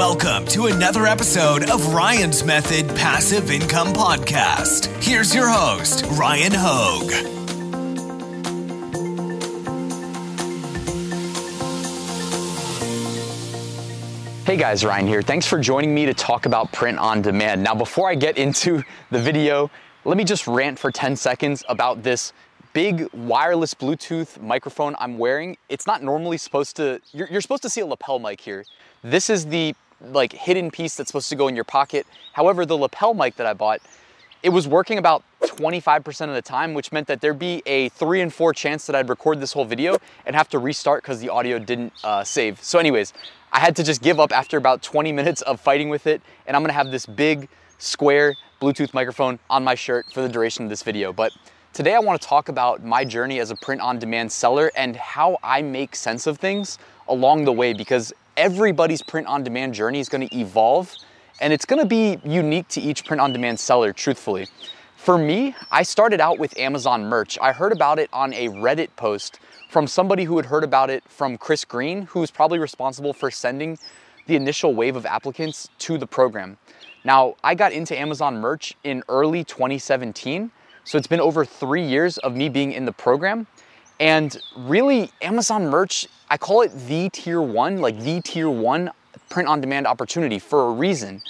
Welcome to another episode of Ryan's Method Passive Income Podcast. Here's your host, Ryan Hogue. Hey guys, Ryan here. Thanks for joining me to talk about print on demand. Now, before I get into the video, let me just rant for 10 seconds about this big wireless Bluetooth microphone I'm wearing. It's not normally supposed to, you're, you're, supposed to see a lapel mic here. This is the like hidden piece that's supposed to go in your pocket. However, the lapel mic that I bought, it was working about 25% of the time, which meant that there'd be a three and four chance that I'd record this whole video and have to restart because the audio didn't uh, save. So anyways, I had to just give up after about 20 minutes of fighting with it. And I'm gonna have this big square Bluetooth microphone on my shirt for the duration of this video. But today I wanna talk about my journey as a print on demand seller and how I make sense of things along the way because everybody's print on demand journey is gonna evolve and it's gonna be unique to each print on demand seller, truthfully. For me, I started out with Amazon merch. I heard about it on a Reddit post from somebody who had heard about it from Chris Green, who's probably responsible for sending the initial wave of applicants to the program. Now, I got into Amazon merch in early 2017, so it's been over three years of me being in the program. And really, Amazon merch, I call it the tier one, like the tier one print on demand opportunity for a reason.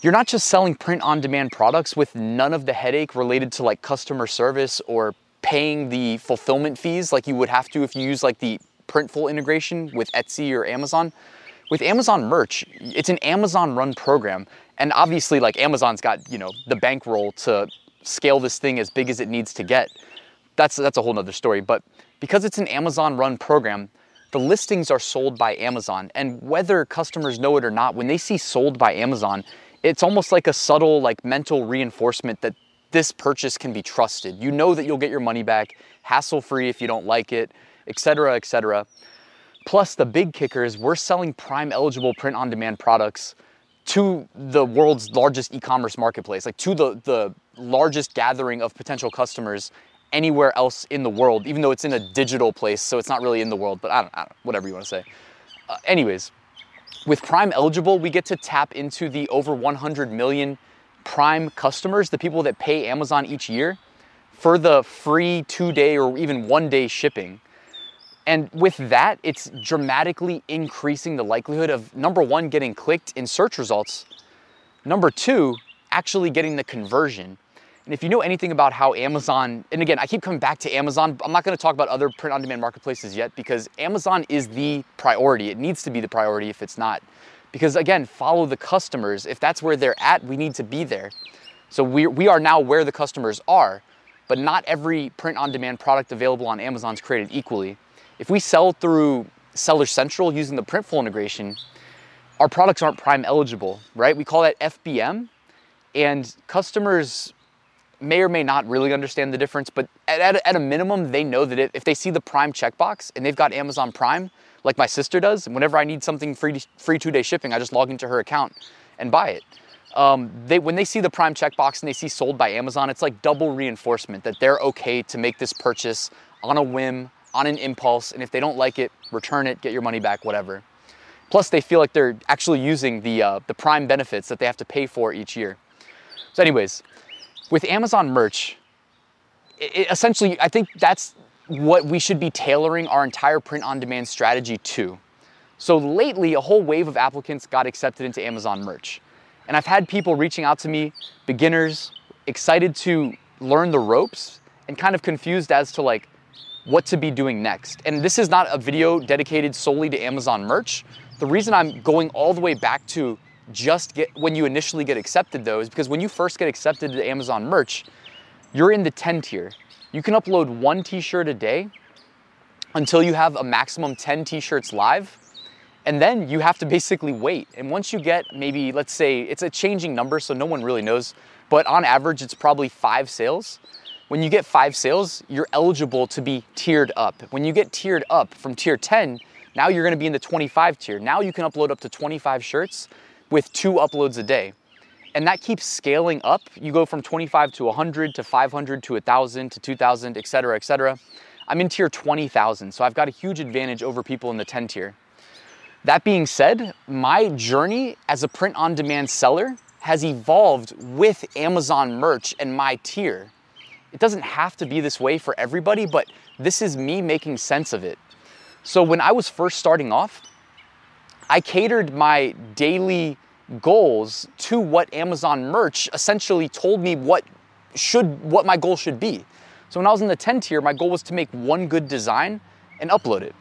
You're not just selling print on demand products with none of the headache related to like customer service or paying the fulfillment fees like you would have to if you use like the Printful integration with Etsy or Amazon. With Amazon merch, it's an Amazon run program. And obviously, like Amazon's got, you know, the bankroll to scale this thing as big as it needs to get that's that's a whole nother story. But because it's an Amazon run program, the listings are sold by Amazon. And whether customers know it or not, when they see sold by Amazon, it's almost like a subtle like mental reinforcement that this purchase can be trusted. You know that you'll get your money back, hassle free if you don't like it, etc., etc. Plus, the big kicker is we're selling prime eligible print on demand products to the world's largest e-commerce marketplace, like to the, the largest gathering of potential customers anywhere else in the world, even though it's in a digital place, so it's not really in the world, but I don't, I don't whatever you want to say. Uh, anyways, with Prime eligible, we get to tap into the over 100 million Prime customers, the people that pay Amazon each year, for the free two day or even one day shipping. And with that, it's dramatically increasing the likelihood of number one, getting clicked in search results, number two, actually getting the conversion. And if you know anything about how Amazon, and again, I keep coming back to Amazon, I'm not gonna talk about other print on demand marketplaces yet because Amazon is the priority. It needs to be the priority if it's not. Because again, follow the customers. If that's where they're at, we need to be there. So we, we are now where the customers are, but not every print on demand product available on Amazon is created equally. If we sell through Seller Central using the Printful integration, our products aren't prime eligible, right? We call that FBM, and customers may or may not really understand the difference, but at, at, at a minimum, they know that if they see the Prime checkbox and they've got Amazon Prime, like my sister does, whenever I need something free, free two-day shipping, I just log into her account and buy it. Um, they, when they see the Prime checkbox and they see sold by Amazon, it's like double reinforcement that they're okay to make this purchase on a whim, on an impulse, and if they don't like it, return it, get your money back, whatever. Plus, they feel like they're actually using the, uh, the Prime benefits that they have to pay for each year. So anyways, with Amazon merch, it, essentially, I think that's what we should be tailoring our entire print on demand strategy to. So lately, a whole wave of applicants got accepted into Amazon merch. And I've had people reaching out to me, beginners, excited to learn the ropes and kind of confused as to like what to be doing next. And this is not a video dedicated solely to Amazon merch. The reason I'm going all the way back to just get when you initially get accepted though is because when you first get accepted to Amazon merch, you're in the 10 tier. You can upload one t-shirt a day until you have a maximum 10 t-shirts live. And then you have to basically wait. And once you get maybe, let's say, it's a changing number, so no one really knows, but on average, it's probably five sales. When you get five sales, you're eligible to be tiered up. When you get tiered up from tier 10, now you're gonna be in the 25 tier. Now you can upload up to 25 shirts with two uploads a day. And that keeps scaling up. You go from 25 to 100 to 500 to 1,000 to 2,000, et cetera, et cetera. I'm in tier 20,000, so I've got a huge advantage over people in the 10 tier. That being said, my journey as a print on demand seller has evolved with Amazon merch and my tier. It doesn't have to be this way for everybody, but this is me making sense of it. So when I was first starting off, I catered my daily goals to what Amazon merch essentially told me what should what my goal should be. So when I was in the 10 tier, my goal was to make one good design and upload it.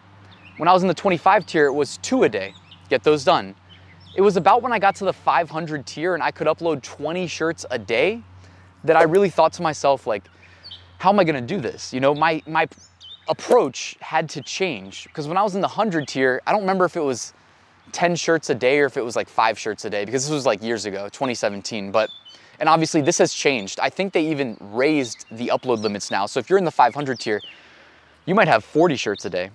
When I was in the 25 tier, it was two a day, get those done. It was about when I got to the 500 tier and I could upload 20 shirts a day that I really thought to myself, like, how am I gonna do this? You know, my, my approach had to change because when I was in the 100 tier, I don't remember if it was 10 shirts a day or if it was like five shirts a day because this was like years ago, 2017. But, and obviously this has changed. I think they even raised the upload limits now. So if you're in the 500 tier, you might have 40 shirts a day.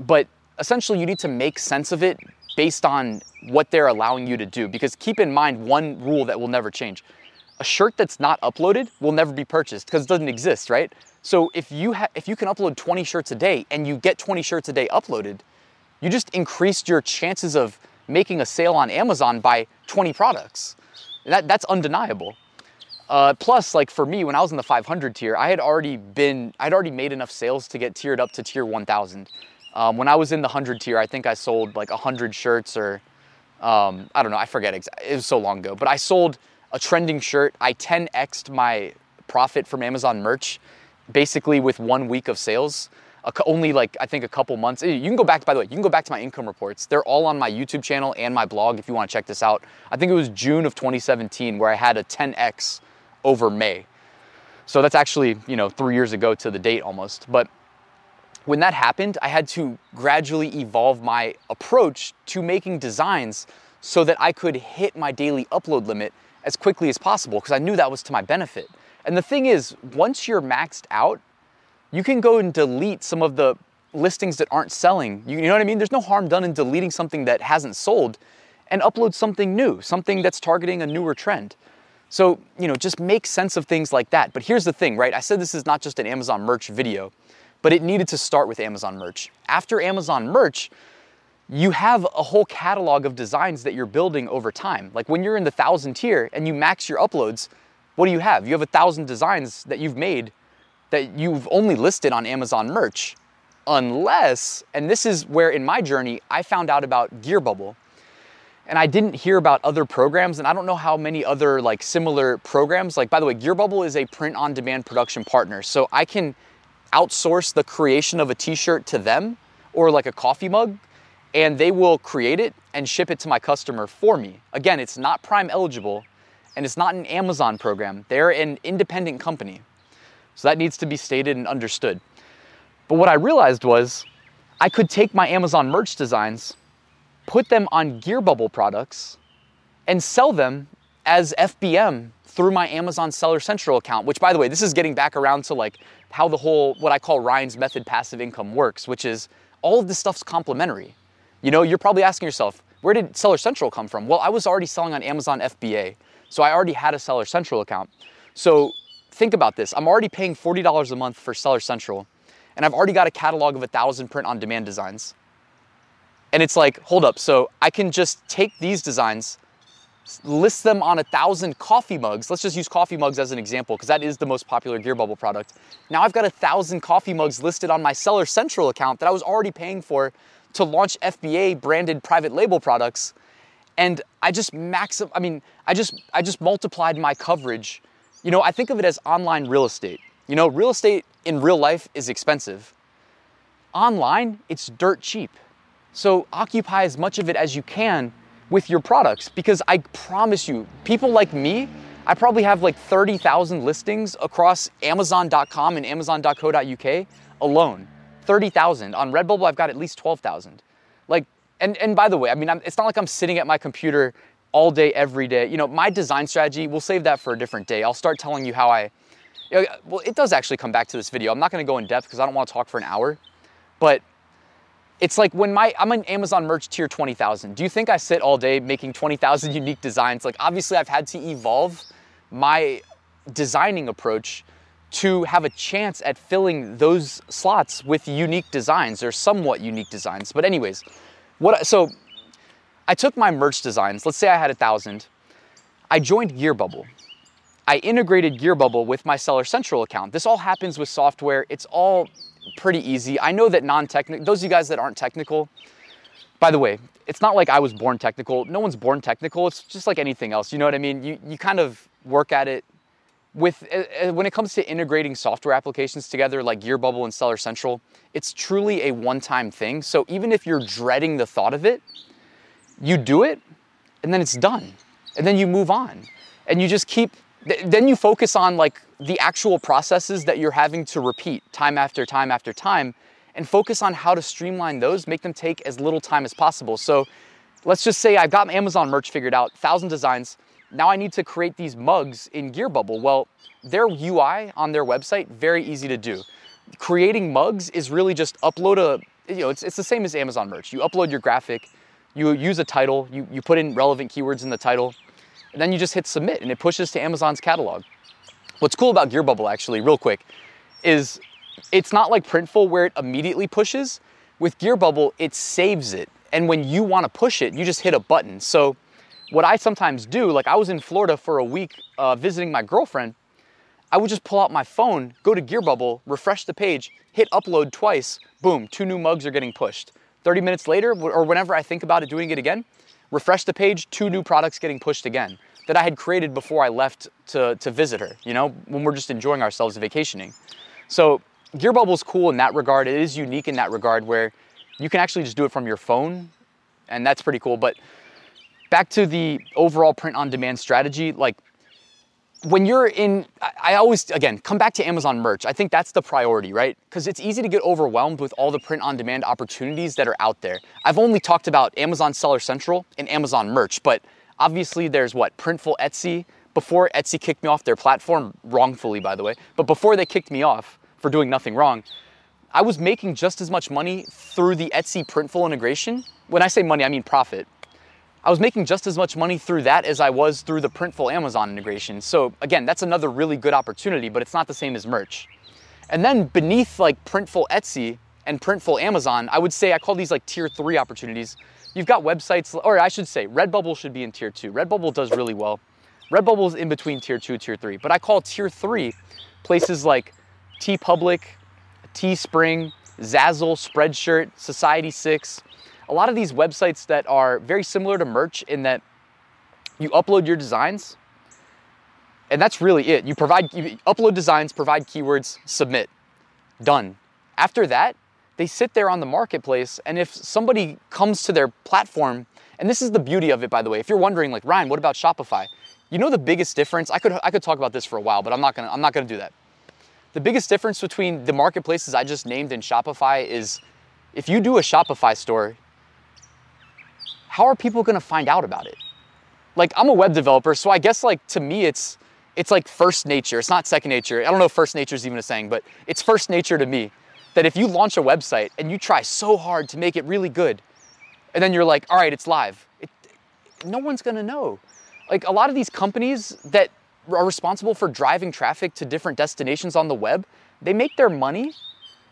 But essentially, you need to make sense of it based on what they're allowing you to do. Because keep in mind one rule that will never change. A shirt that's not uploaded will never be purchased because it doesn't exist, right? So if you ha- if you can upload 20 shirts a day and you get 20 shirts a day uploaded, you just increased your chances of making a sale on Amazon by 20 products. That, that's undeniable. Uh, plus, like for me, when I was in the 500 tier, I had already been, I'd already made enough sales to get tiered up to tier 1000. Um, when I was in the 100 tier, I think I sold like 100 shirts or um, I don't know, I forget. It was so long ago, but I sold a trending shirt. I 10x'd my profit from Amazon merch basically with one week of sales. Only like I think a couple months. Eh, you can go back. By the way, you can go back to my income reports. They're all on my YouTube channel and my blog if you want to check this out. I think it was June of 2017 where I had a 10x over May. So that's actually you know three years ago to the date almost. But when that happened, I had to gradually evolve my approach to making designs so that I could hit my daily upload limit as quickly as possible because I knew that was to my benefit. And the thing is, once you're maxed out, you can go and delete some of the listings that aren't selling. You, know what I mean? There's no harm done in deleting something that hasn't sold and upload something new, something that's targeting a newer trend. So, you know, just make sense of things like that. But here's the thing, right? I said this is not just an Amazon merch video but it needed to start with Amazon merch. After Amazon merch, you have a whole catalog of designs that you're building over time. Like when you're in the thousand tier and you max your uploads, what do you have? You have a thousand designs that you've made that you've only listed on Amazon merch. Unless, and this is where in my journey, I found out about Gearbubble. And I didn't hear about other programs, and I don't know how many other like similar programs. Like, by the way, Gearbubble is a print on demand production partner. So I can outsource the creation of a t-shirt to them or like a coffee mug and they will create it and ship it to my customer for me. Again, it's not Prime eligible and it's not an Amazon program. They're an independent company. So that needs to be stated and understood. But what I realized was I could take my Amazon merch designs, put them on Gearbubble products, and sell them as FBM through my Amazon Seller Central account, which by the way, this is getting back around to like how the whole, what I call Ryan's method passive income works, which is all of this stuff's complementary. You know, you're probably asking yourself, where did Seller Central come from? Well, I was already selling on Amazon FBA, so I already had a Seller Central account. So think about this. I'm already paying $40 a month for Seller Central, and I've already got a catalog of a thousand print on demand designs. And it's like, hold up, so I can just take these designs, list them on a thousand coffee mugs. Let's just use coffee mugs as an example because that is the most popular Gearbubble product. Now I've got a thousand coffee mugs listed on my Seller Central account that I was already paying for to launch FBA branded private label products. And I just max I mean, I just I just multiplied my coverage. You know, I think of it as online real estate. You know, real estate in real life is expensive. Online, it's dirt cheap. So occupy as much of it as you can with your products because I promise you, people like me, I probably have like 30,000 listings across Amazon.com and Amazon.co.uk alone. 30,000. On Redbubble, I've got at least 12,000. Like, and, and by the way, I mean, I'm, it's not like I'm sitting at my computer all day, every day. You know, my design strategy, we'll save that for a different day. I'll start telling you how I, you know, well, it does actually come back to this video. I'm not gonna go in depth because I don't wanna talk for an hour, but it's like when my I'm an Amazon merch tier 20,000. Do you think I sit all day making 20,000 unique designs? Like obviously I've had to evolve my designing approach to have a chance at filling those slots with unique designs or somewhat unique designs. But anyways, what so I took my merch designs, let's say I had a thousand, I joined Gearbubble. I integrated Gearbubble with my Seller Central account. This all happens with software. It's all pretty easy. I know that non-technical, those of you guys that aren't technical, by the way, it's not like I was born technical. No one's born technical. It's just like anything else. You know what I mean? You, you kind of work at it with, uh, when it comes to integrating software applications together like Gearbubble and Seller Central, it's truly a one-time thing. So even if you're dreading the thought of it, you do it and then it's done. And then you move on. And you just keep then you focus on like the actual processes that you're having to repeat time after time after time and focus on how to streamline those, make them take as little time as possible. So let's just say I've got my Amazon merch figured out, 1,000 designs. Now I need to create these mugs in Gearbubble. Well, their UI on their website, very easy to do. Creating mugs is really just upload a, you know, it's, it's the same as Amazon merch. You upload your graphic, you use a title, you, you put in relevant keywords in the title, and then you just hit submit and it pushes to Amazon's catalog. What's cool about Gearbubble actually, real quick, is it's not like Printful where it immediately pushes. With Gearbubble, it saves it. And when you wanna push it, you just hit a button. So what I sometimes do, like I was in Florida for a week uh, visiting my girlfriend, I would just pull out my phone, go to Gearbubble, refresh the page, hit upload twice, boom, two new mugs are getting pushed. 30 minutes later, or whenever I think about it doing it again, refresh the page, two new products getting pushed again that I had created before I left to, to visit her, you know, when we're just enjoying ourselves vacationing. So Gearbubble is cool in that regard. It is unique in that regard where you can actually just do it from your phone and that's pretty cool. But back to the overall print on demand strategy, like when you're in, I always, again, come back to Amazon merch. I think that's the priority, right? Because it's easy to get overwhelmed with all the print on demand opportunities that are out there. I've only talked about Amazon Seller Central and Amazon merch, but obviously there's what, Printful Etsy. Before Etsy kicked me off their platform, wrongfully, by the way, but before they kicked me off for doing nothing wrong, I was making just as much money through the Etsy Printful integration. When I say money, I mean profit I was making just as much money through that as I was through the Printful Amazon integration. So again, that's another really good opportunity, but it's not the same as merch. And then beneath like Printful Etsy and Printful Amazon, I would say I call these like tier three opportunities. You've got websites, or I should say Redbubble should be in tier two. Redbubble does really well. Redbubble is in between tier two, tier three, but I call tier three places like TeePublic, Teespring, Zazzle, Spreadshirt, Society6, a lot of these websites that are very similar to merch in that you upload your designs and that's really it. You provide, you upload designs, provide keywords, submit, done. After that, they sit there on the marketplace and if somebody comes to their platform, and this is the beauty of it by the way, if you're wondering like, Ryan, what about Shopify? You know the biggest difference, I could, I could talk about this for a while, but I'm not gonna, I'm not gonna do that. The biggest difference between the marketplaces I just named and Shopify is if you do a Shopify store, how are people gonna find out about it? Like I'm a web developer, so I guess like to me it's it's like first nature. It's not second nature. I don't know if first nature is even a saying, but it's first nature to me that if you launch a website and you try so hard to make it really good, and then you're like, all right, it's live, it, no one's gonna know. Like a lot of these companies that are responsible for driving traffic to different destinations on the web, they make their money,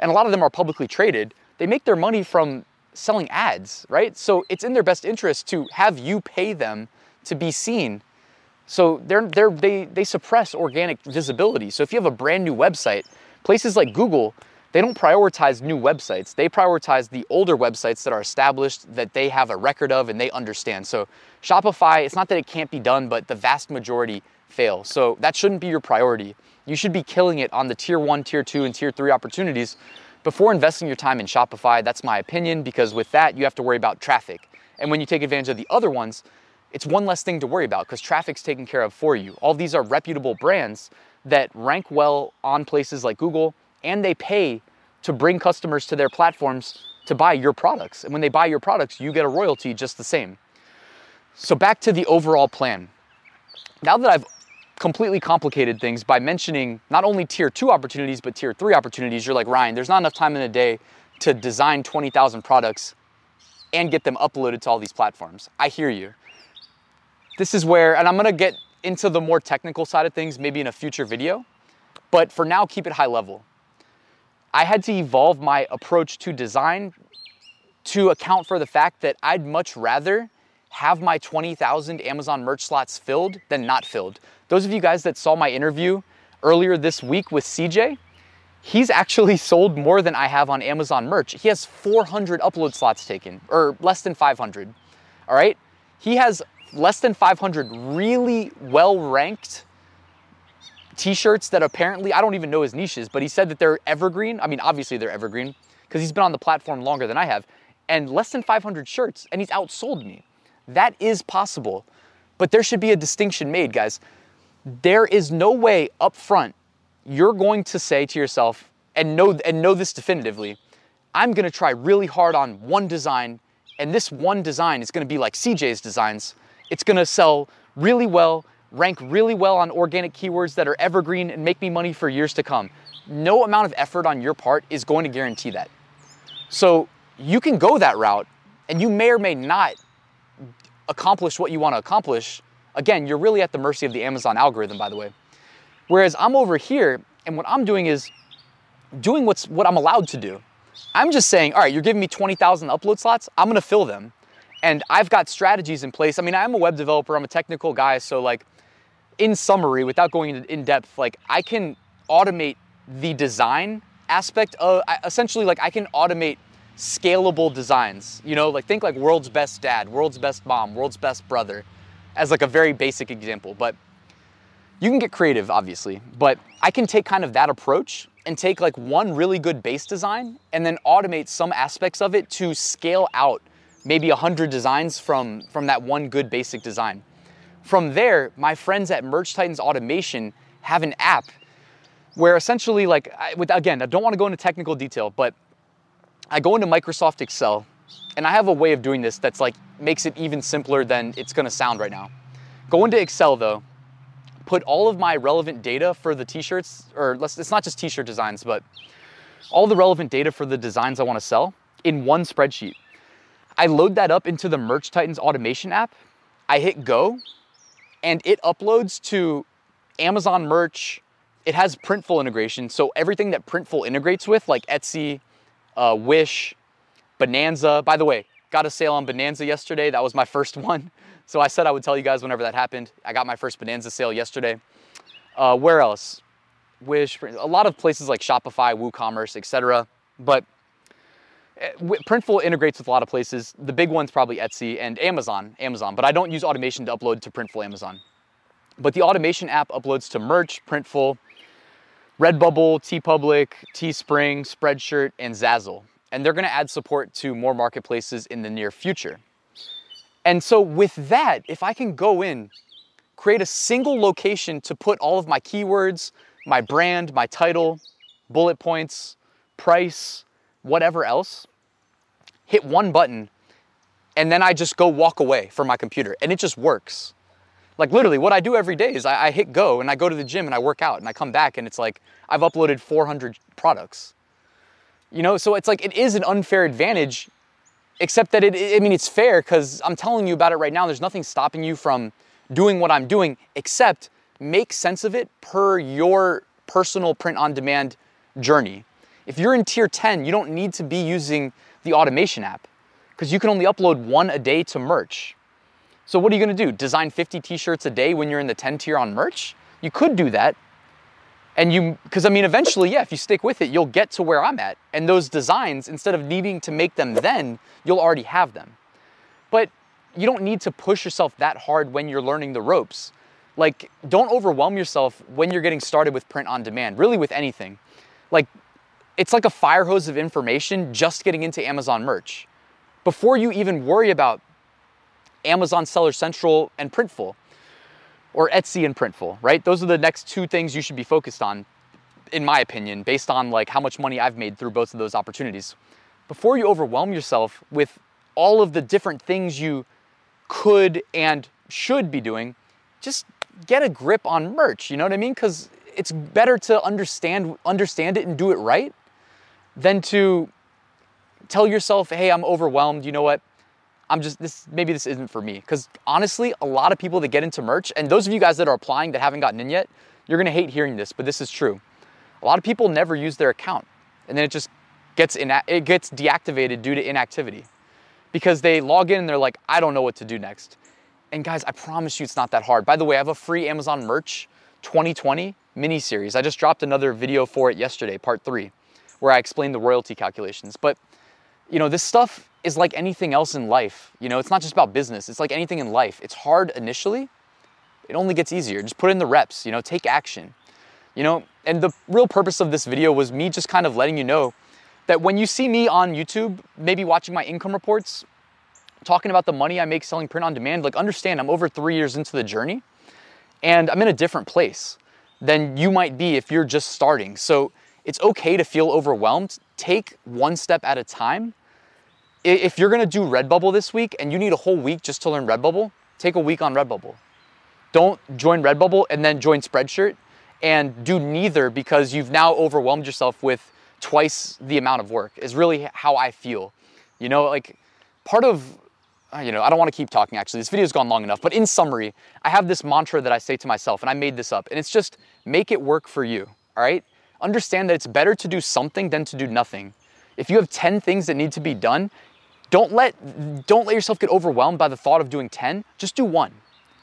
and a lot of them are publicly traded, they make their money from selling ads, right? So it's in their best interest to have you pay them to be seen. So they're, they're, they, they suppress organic visibility. So if you have a brand new website, places like Google, they don't prioritize new websites. They prioritize the older websites that are established, that they have a record of and they understand. So Shopify, it's not that it can't be done, but the vast majority fail. So that shouldn't be your priority. You should be killing it on the tier one, tier two, and tier three opportunities before investing your time in Shopify, that's my opinion, because with that, you have to worry about traffic. And when you take advantage of the other ones, it's one less thing to worry about because traffic's taken care of for you. All these are reputable brands that rank well on places like Google and they pay to bring customers to their platforms to buy your products. And when they buy your products, you get a royalty just the same. So back to the overall plan. Now that I've completely complicated things by mentioning not only tier two opportunities, but tier three opportunities. You're like, Ryan, there's not enough time in a day to design 20,000 products and get them uploaded to all these platforms. I hear you. This is where, and I'm gonna get into the more technical side of things maybe in a future video, but for now, keep it high level. I had to evolve my approach to design to account for the fact that I'd much rather have my 20,000 Amazon merch slots filled than not filled. Those of you guys that saw my interview earlier this week with CJ, he's actually sold more than I have on Amazon merch. He has 400 upload slots taken, or less than 500. All right? He has less than 500 really well ranked t-shirts that apparently I don't even know his niches, but he said that they're evergreen. I mean, obviously they're evergreen because he's been on the platform longer than I have, and less than 500 shirts, and he's outsold me. That is possible, but there should be a distinction made, guys. There is no way up front you're going to say to yourself and know and know this definitively. I'm going to try really hard on one design, and this one design is going to be like CJ's designs. It's going to sell really well rank really well on organic keywords that are evergreen and make me money for years to come. No amount of effort on your part is going to guarantee that. So you can go that route and you may or may not accomplish what you want to accomplish. Again, you're really at the mercy of the Amazon algorithm, by the way. Whereas I'm over here and what I'm doing is doing what's what I'm allowed to do. I'm just saying, all right, you're giving me 20,000 upload slots, I'm gonna fill them. And I've got strategies in place. I mean, I'm a web developer, I'm a technical guy, so like in summary, without going into in depth, like I can automate the design aspect of essentially like I can automate scalable designs. You know, like think like world's best dad, world's best mom, world's best brother as like a very basic example, but you can get creative obviously, but I can take kind of that approach and take like one really good base design and then automate some aspects of it to scale out maybe 100 designs from from that one good basic design. From there, my friends at Merch Titans Automation have an app where essentially, like, I, with, again, I don't want to go into technical detail, but I go into Microsoft Excel and I have a way of doing this that's like makes it even simpler than it's to sound right now. Go into Excel though, put all of my relevant data for the t-shirts, or it's not just t-shirt designs, but all the relevant data for the designs I want to sell in one spreadsheet. I load that up into the Merch Titans automation app. I hit go and it uploads to Amazon merch. It has Printful integration, so everything that Printful integrates with, like Etsy, uh, Wish, Bonanza. By the way, got a sale on Bonanza yesterday. That was my first one. So I said I would tell you guys whenever that happened. I got my first Bonanza sale yesterday. Uh, where else? Wish, a lot of places like Shopify, WooCommerce, etc. But eh, Printful integrates with a lot of places. The big one's probably Etsy and Amazon, Amazon, but I don't use automation to upload to Printful Amazon. But the automation app uploads to Merch, Printful, Redbubble, TeePublic, Teespring, Spreadshirt, and Zazzle. And they're gonna add support to more marketplaces in the near future. And so with that, if I can go in, create a single location to put all of my keywords, my brand, my title, bullet points, price, whatever else, hit one button, and then I just go walk away from my computer, and it just works. Like literally, what I do every day is I, I, hit go and I go to the gym and I work out and I come back and it's like I've uploaded 400 products. You know, so it's like it is an unfair advantage, except that it, I mean, it's fair because I'm telling you about it right now. There's nothing stopping you from doing what I'm doing, except make sense of it per your personal print on demand journey. If you're in tier 10, you don't need to be using the automation app because you can only upload one a day to merch. So what are you gonna do? Design 50 t-shirts a day when you're in the 10 tier on merch? You could do that. And you, because I mean, eventually, yeah, if you stick with it, you'll get to where I'm at. And those designs, instead of needing to make them then, you'll already have them. But you don't need to push yourself that hard when you're learning the ropes. Like, don't overwhelm yourself when you're getting started with print on demand, really with anything. Like, it's like a fire hose of information just getting into Amazon merch. Before you even worry about Amazon Seller Central and Printful, or Etsy and Printful, right? Those are the next two things you should be focused on, in my opinion, based on like how much money I've made through both of those opportunities. Before you overwhelm yourself with all of the different things you could and should be doing, just get a grip on merch, you know what I mean? Because it's better to understand understand it and do it right than to tell yourself, hey, I'm overwhelmed. You know what? I'm just this maybe this isn't for me. Because honestly, a lot of people that get into merch, and those of you guys that are applying that haven't gotten in yet, you're gonna hate hearing this, but this is true. A lot of people never use their account, and then it just gets it gets deactivated due to inactivity. because they log in and they're like, I don't know what to do next. And guys, I promise you it's not that hard. By the way, I have a free Amazon merch 2020 mini series. I just dropped another video for it yesterday, part three, where I explain the royalty calculations. But you know, this stuff is like anything else in life. You know, it's not just about business, it's like anything in life. It's hard initially, it only gets easier. Just put in the reps, you know, take action. You know, and the real purpose of this video was me just kind of letting you know that when you see me on YouTube, maybe watching my income reports, talking about the money I make selling print on demand, like understand I'm over three years into the journey and I'm in a different place than you might be if you're just starting. So it's okay to feel overwhelmed. Take one step at a time. If you're gonna do Redbubble this week and you need a whole week just to learn Redbubble, take a week on Redbubble. Don't join Redbubble and then join Spreadshirt and do neither because you've now overwhelmed yourself with twice the amount of work is really how I feel. You know, like part of, uh, you know, I don't want to keep talking actually. This video's gone long enough, but in summary, I have this mantra that I say to myself and I made this up and it's just make it work for you. All right. Understand that it's better to do something than to do nothing. If you have 10 things that need to be done, don't let, don't let yourself get overwhelmed by the thought of doing 10. Just do one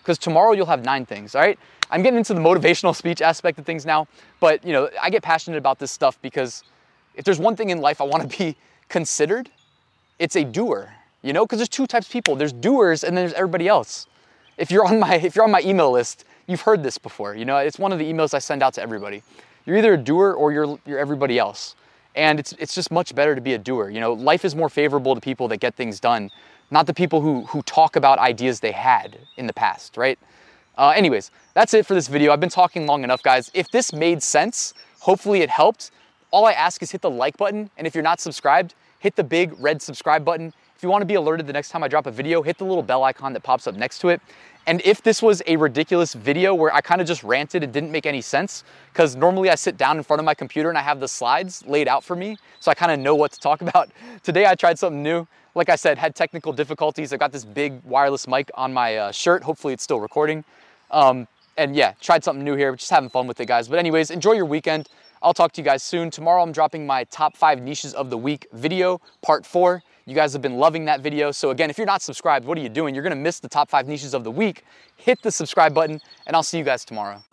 because tomorrow you'll have nine things, all right? I'm getting into the motivational speech aspect of things now, but you know, I get passionate about this stuff because if there's one thing in life I want to be considered, it's a doer, you know, because there's two types of people. There's doers and then there's everybody else. If you're on my if you're on my email list, you've heard this before. You know, it's one of the emails I send out to everybody. You're either a doer or you're you're everybody else. And it's it's just much better to be a doer. You know, life is more favorable to people that get things done not the people who, who talk about ideas they had in the past, right? Uh, anyways, that's it for this video. I've been talking long enough, guys. If this made sense, hopefully it helped. All I ask is hit the like button, and if you're not subscribed, hit the big red subscribe button. If you wanna be alerted the next time I drop a video, hit the little bell icon that pops up next to it. And if this was a ridiculous video where I kind of just ranted and didn't make any sense, because normally I sit down in front of my computer and I have the slides laid out for me, so I kind of know what to talk about. Today I tried something new like I said, had technical difficulties. I got this big wireless mic on my uh, shirt. Hopefully it's still recording. Um, and yeah, tried something new here, just having fun with it, guys. But anyways, enjoy your weekend. I'll talk to you guys soon. Tomorrow I'm dropping my top five niches of the week video, part four. You guys have been loving that video. So again, if you're not subscribed, what are you doing? You're gonna miss the top five niches of the week. Hit the subscribe button and I'll see you guys tomorrow.